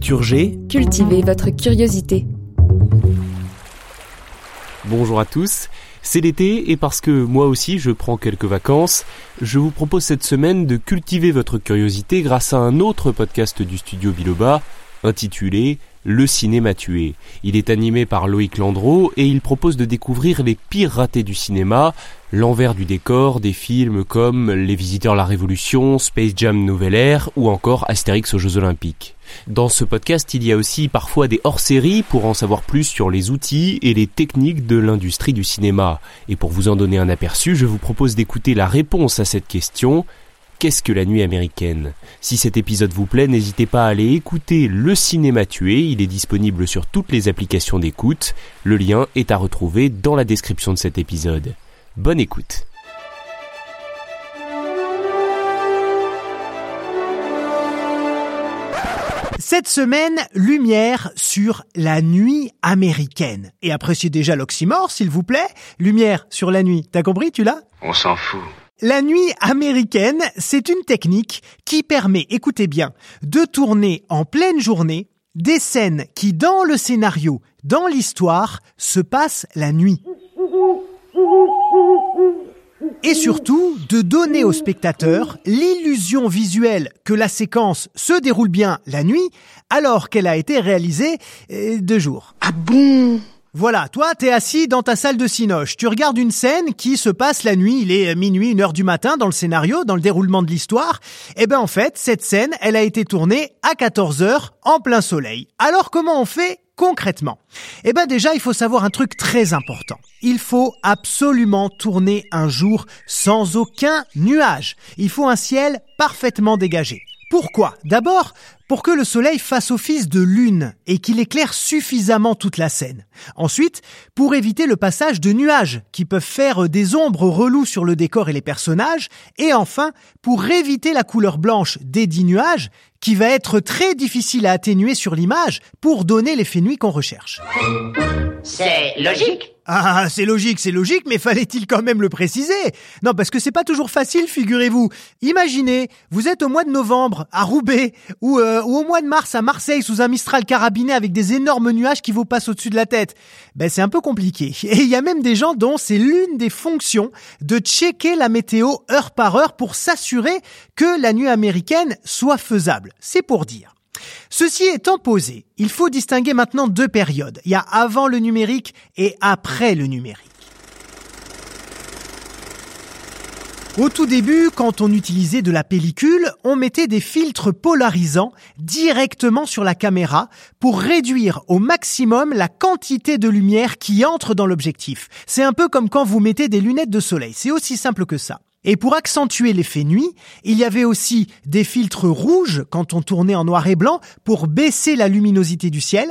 Culture G. Cultivez votre curiosité. Bonjour à tous. C'est l'été et parce que moi aussi je prends quelques vacances, je vous propose cette semaine de cultiver votre curiosité grâce à un autre podcast du studio Biloba intitulé Le cinéma tué. Il est animé par Loïc Landreau et il propose de découvrir les pires ratés du cinéma, l'envers du décor des films comme Les Visiteurs la Révolution, Space Jam Nouvelle Ère ou encore Astérix aux Jeux Olympiques. Dans ce podcast, il y a aussi parfois des hors-séries pour en savoir plus sur les outils et les techniques de l'industrie du cinéma. Et pour vous en donner un aperçu, je vous propose d'écouter la réponse à cette question. Qu'est-ce que la nuit américaine? Si cet épisode vous plaît, n'hésitez pas à aller écouter Le Cinéma Tué, il est disponible sur toutes les applications d'écoute. Le lien est à retrouver dans la description de cet épisode. Bonne écoute Cette semaine, lumière sur la nuit américaine. Et appréciez déjà l'oxymore, s'il vous plaît. Lumière sur la nuit. T'as compris, tu l'as? On s'en fout. La nuit américaine, c'est une technique qui permet, écoutez bien, de tourner en pleine journée des scènes qui, dans le scénario, dans l'histoire, se passent la nuit et surtout de donner au spectateur l'illusion visuelle que la séquence se déroule bien la nuit alors qu'elle a été réalisée euh, de jour. Ah bon? Voilà, toi, t'es assis dans ta salle de cinoche. Tu regardes une scène qui se passe la nuit. Il est minuit, une heure du matin dans le scénario, dans le déroulement de l'histoire. Eh ben, en fait, cette scène, elle a été tournée à 14 heures en plein soleil. Alors, comment on fait concrètement? Eh ben déjà, il faut savoir un truc très important. Il faut absolument tourner un jour sans aucun nuage. Il faut un ciel parfaitement dégagé. Pourquoi? D'abord, pour que le soleil fasse office de lune et qu'il éclaire suffisamment toute la scène. Ensuite, pour éviter le passage de nuages qui peuvent faire des ombres reloues sur le décor et les personnages. Et enfin, pour éviter la couleur blanche des dix nuages qui va être très difficile à atténuer sur l'image pour donner l'effet nuit qu'on recherche. C'est logique. Ah, c'est logique, c'est logique, mais fallait-il quand même le préciser? Non, parce que c'est pas toujours facile, figurez-vous. Imaginez, vous êtes au mois de novembre à Roubaix ou, euh, ou au mois de mars à Marseille sous un Mistral carabiné avec des énormes nuages qui vous passent au-dessus de la tête. Ben c'est un peu compliqué. Et il y a même des gens dont c'est l'une des fonctions de checker la météo heure par heure pour s'assurer que la nuit américaine soit faisable. C'est pour dire. Ceci étant posé, il faut distinguer maintenant deux périodes. Il y a avant le numérique et après le numérique. Au tout début, quand on utilisait de la pellicule, on mettait des filtres polarisants directement sur la caméra pour réduire au maximum la quantité de lumière qui entre dans l'objectif. C'est un peu comme quand vous mettez des lunettes de soleil. C'est aussi simple que ça. Et pour accentuer l'effet nuit, il y avait aussi des filtres rouges quand on tournait en noir et blanc pour baisser la luminosité du ciel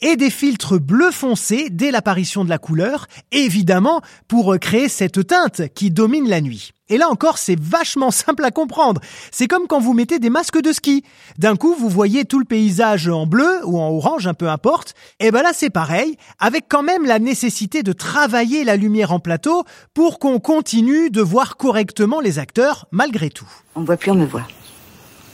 et des filtres bleu foncé dès l'apparition de la couleur, évidemment pour créer cette teinte qui domine la nuit. Et là encore, c'est vachement simple à comprendre. C'est comme quand vous mettez des masques de ski. D'un coup, vous voyez tout le paysage en bleu ou en orange, un peu importe. Et ben là, c'est pareil, avec quand même la nécessité de travailler la lumière en plateau pour qu'on continue de voir correctement les acteurs malgré tout. On voit plus, on me voit.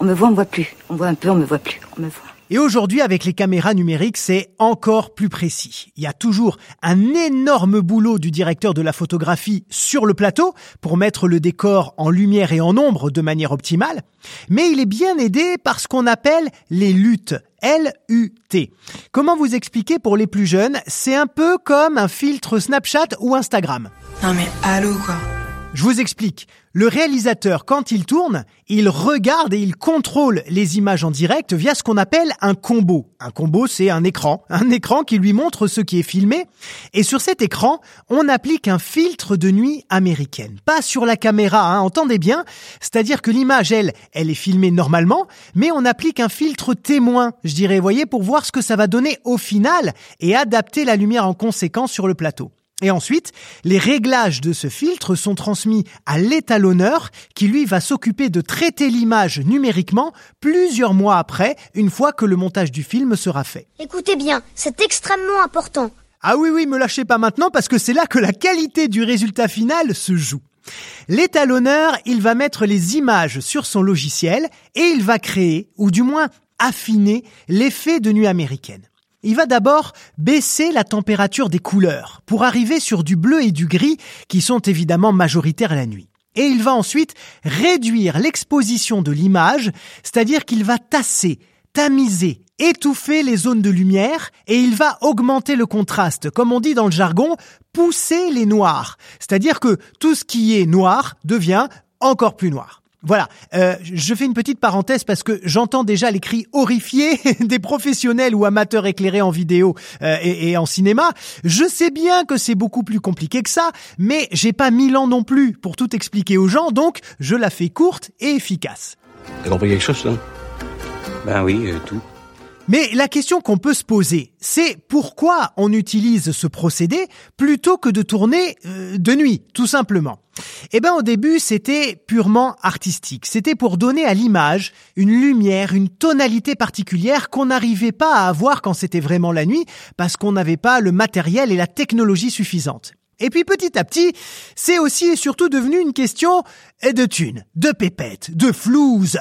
On me voit, on me voit plus. On voit un peu, on me voit plus. On me voit. Et aujourd'hui, avec les caméras numériques, c'est encore plus précis. Il y a toujours un énorme boulot du directeur de la photographie sur le plateau pour mettre le décor en lumière et en ombre de manière optimale. Mais il est bien aidé par ce qu'on appelle les luttes. L-U-T. Comment vous expliquer pour les plus jeunes C'est un peu comme un filtre Snapchat ou Instagram. Non mais allô quoi. Je vous explique. Le réalisateur, quand il tourne, il regarde et il contrôle les images en direct via ce qu'on appelle un combo. Un combo, c'est un écran. Un écran qui lui montre ce qui est filmé. Et sur cet écran, on applique un filtre de nuit américaine. Pas sur la caméra, hein, entendez bien. C'est-à-dire que l'image, elle, elle est filmée normalement, mais on applique un filtre témoin, je dirais, voyez, pour voir ce que ça va donner au final et adapter la lumière en conséquence sur le plateau. Et ensuite, les réglages de ce filtre sont transmis à l'étalonneur qui lui va s'occuper de traiter l'image numériquement plusieurs mois après, une fois que le montage du film sera fait. Écoutez bien, c'est extrêmement important. Ah oui oui, me lâchez pas maintenant parce que c'est là que la qualité du résultat final se joue. L'étalonneur, il va mettre les images sur son logiciel et il va créer, ou du moins affiner, l'effet de nuit américaine. Il va d'abord baisser la température des couleurs pour arriver sur du bleu et du gris qui sont évidemment majoritaires la nuit. Et il va ensuite réduire l'exposition de l'image, c'est-à-dire qu'il va tasser, tamiser, étouffer les zones de lumière et il va augmenter le contraste, comme on dit dans le jargon, pousser les noirs. C'est-à-dire que tout ce qui est noir devient encore plus noir. Voilà, euh, je fais une petite parenthèse parce que j'entends déjà les cris horrifiés des professionnels ou amateurs éclairés en vidéo euh, et, et, en cinéma. Je sais bien que c'est beaucoup plus compliqué que ça, mais j'ai pas mille ans non plus pour tout expliquer aux gens, donc je la fais courte et efficace. T'as compris quelque chose, là Ben oui, euh, tout. Mais la question qu'on peut se poser, c'est pourquoi on utilise ce procédé plutôt que de tourner euh, de nuit, tout simplement. Eh ben au début, c'était purement artistique. C'était pour donner à l'image une lumière, une tonalité particulière qu'on n'arrivait pas à avoir quand c'était vraiment la nuit parce qu'on n'avait pas le matériel et la technologie suffisante. Et puis petit à petit, c'est aussi et surtout devenu une question de thunes, de pépettes, de flouze.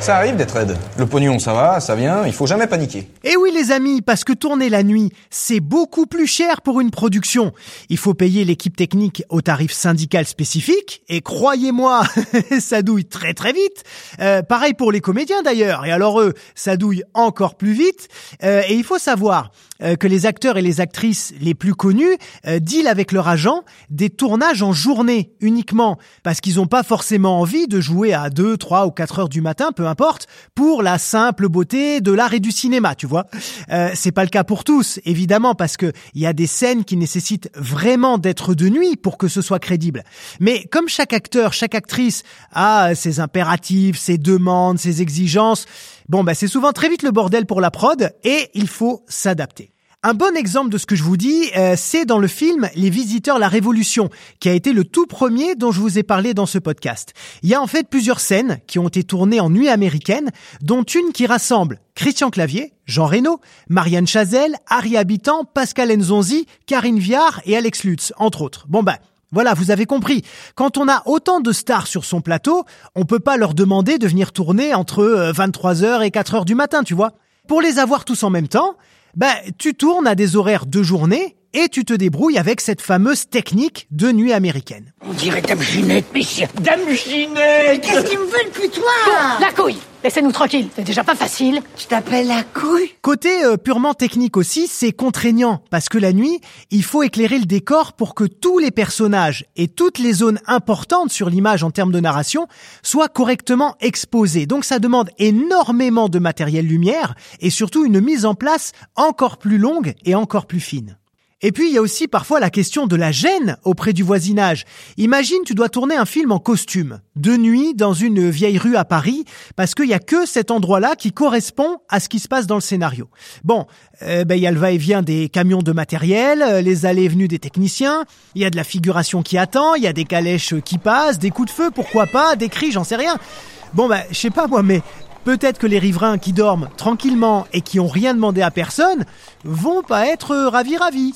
Ça arrive d'être raide. Le pognon, ça va, ça vient, il faut jamais paniquer. Et oui les amis, parce que tourner la nuit, c'est beaucoup plus cher pour une production. Il faut payer l'équipe technique au tarif syndical spécifique, et croyez-moi, ça douille très très vite. Euh, pareil pour les comédiens d'ailleurs, et alors eux, ça douille encore plus vite. Euh, et il faut savoir euh, que les acteurs et les actrices les plus connus dealent avec leur agent des tournages en journée uniquement, parce qu'ils n'ont pas forcément envie de jouer à 2, 3 ou 4 heures du matin, peu importe, pour la simple beauté de l'art et du cinéma, tu vois. Euh, c'est pas le cas pour tous, évidemment, parce que il y a des scènes qui nécessitent vraiment d'être de nuit pour que ce soit crédible. Mais comme chaque acteur, chaque actrice a ses impératifs, ses demandes, ses exigences, bon bah c'est souvent très vite le bordel pour la prod et il faut s'adapter. Un bon exemple de ce que je vous dis, euh, c'est dans le film Les Visiteurs la Révolution, qui a été le tout premier dont je vous ai parlé dans ce podcast. Il y a en fait plusieurs scènes qui ont été tournées en nuit américaine, dont une qui rassemble Christian Clavier, Jean Reno, Marianne Chazelle, Harry Habitant, Pascal Nzonzi, Karine Viard et Alex Lutz, entre autres. Bon ben, voilà, vous avez compris. Quand on a autant de stars sur son plateau, on peut pas leur demander de venir tourner entre 23h euh, et 4h du matin, tu vois. Pour les avoir tous en même temps, ben, tu tournes à des horaires de journée et tu te débrouilles avec cette fameuse technique de nuit américaine. On dirait Dame Ginette, messieurs. Dame Ginette Qu'est-ce qu'ils me veulent plus toi La couille Laissez-nous tranquille, c'est déjà pas facile. Tu t'appelles la couille Côté euh, purement technique aussi, c'est contraignant parce que la nuit, il faut éclairer le décor pour que tous les personnages et toutes les zones importantes sur l'image en termes de narration soient correctement exposés. Donc ça demande énormément de matériel lumière et surtout une mise en place encore plus longue et encore plus fine. Et puis il y a aussi parfois la question de la gêne auprès du voisinage. Imagine tu dois tourner un film en costume, de nuit dans une vieille rue à Paris, parce qu'il y a que cet endroit-là qui correspond à ce qui se passe dans le scénario. Bon, euh, ben il y a le va-et-vient des camions de matériel, euh, les allées et venues des techniciens, il y a de la figuration qui attend, il y a des calèches qui passent, des coups de feu, pourquoi pas, des cris, j'en sais rien. Bon ben, je sais pas moi, mais Peut-être que les riverains qui dorment tranquillement et qui ont rien demandé à personne vont pas être ravis ravis.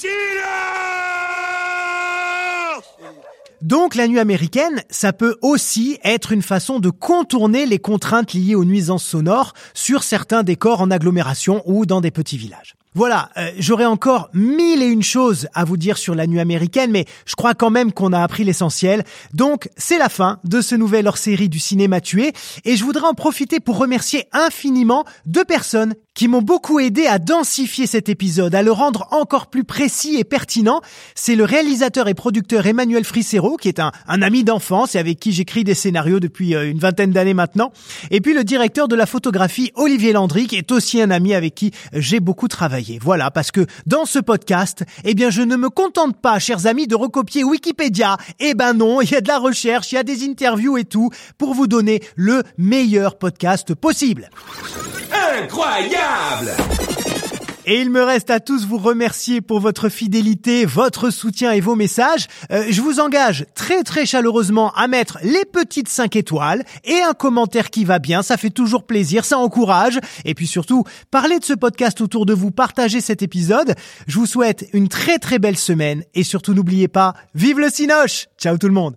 Donc la nuit américaine, ça peut aussi être une façon de contourner les contraintes liées aux nuisances sonores sur certains décors en agglomération ou dans des petits villages. Voilà, euh, j'aurais encore mille et une choses à vous dire sur la nuit américaine, mais je crois quand même qu'on a appris l'essentiel. Donc, c'est la fin de ce nouvel hors-série du cinéma tué, et je voudrais en profiter pour remercier infiniment deux personnes qui m'ont beaucoup aidé à densifier cet épisode, à le rendre encore plus précis et pertinent. C'est le réalisateur et producteur Emmanuel Frissero, Qui est un, un ami d'enfance et avec qui j'écris des scénarios depuis euh, une vingtaine d'années maintenant. Et puis le directeur de la photographie, Olivier Landry, qui est aussi un ami avec qui j'ai beaucoup travaillé. Voilà, parce que dans ce podcast, eh bien, je ne me contente pas, chers amis, de recopier Wikipédia. Eh ben non, il y a de la recherche, il y a des interviews et tout, pour vous donner le meilleur podcast possible. Incroyable Et il me reste à tous vous remercier pour votre fidélité, votre soutien et vos messages. Euh, je vous engage très très chaleureusement à mettre les petites 5 étoiles et un commentaire qui va bien, ça fait toujours plaisir, ça encourage. Et puis surtout, parlez de ce podcast autour de vous, partagez cet épisode. Je vous souhaite une très très belle semaine et surtout n'oubliez pas, vive le Cinoche Ciao tout le monde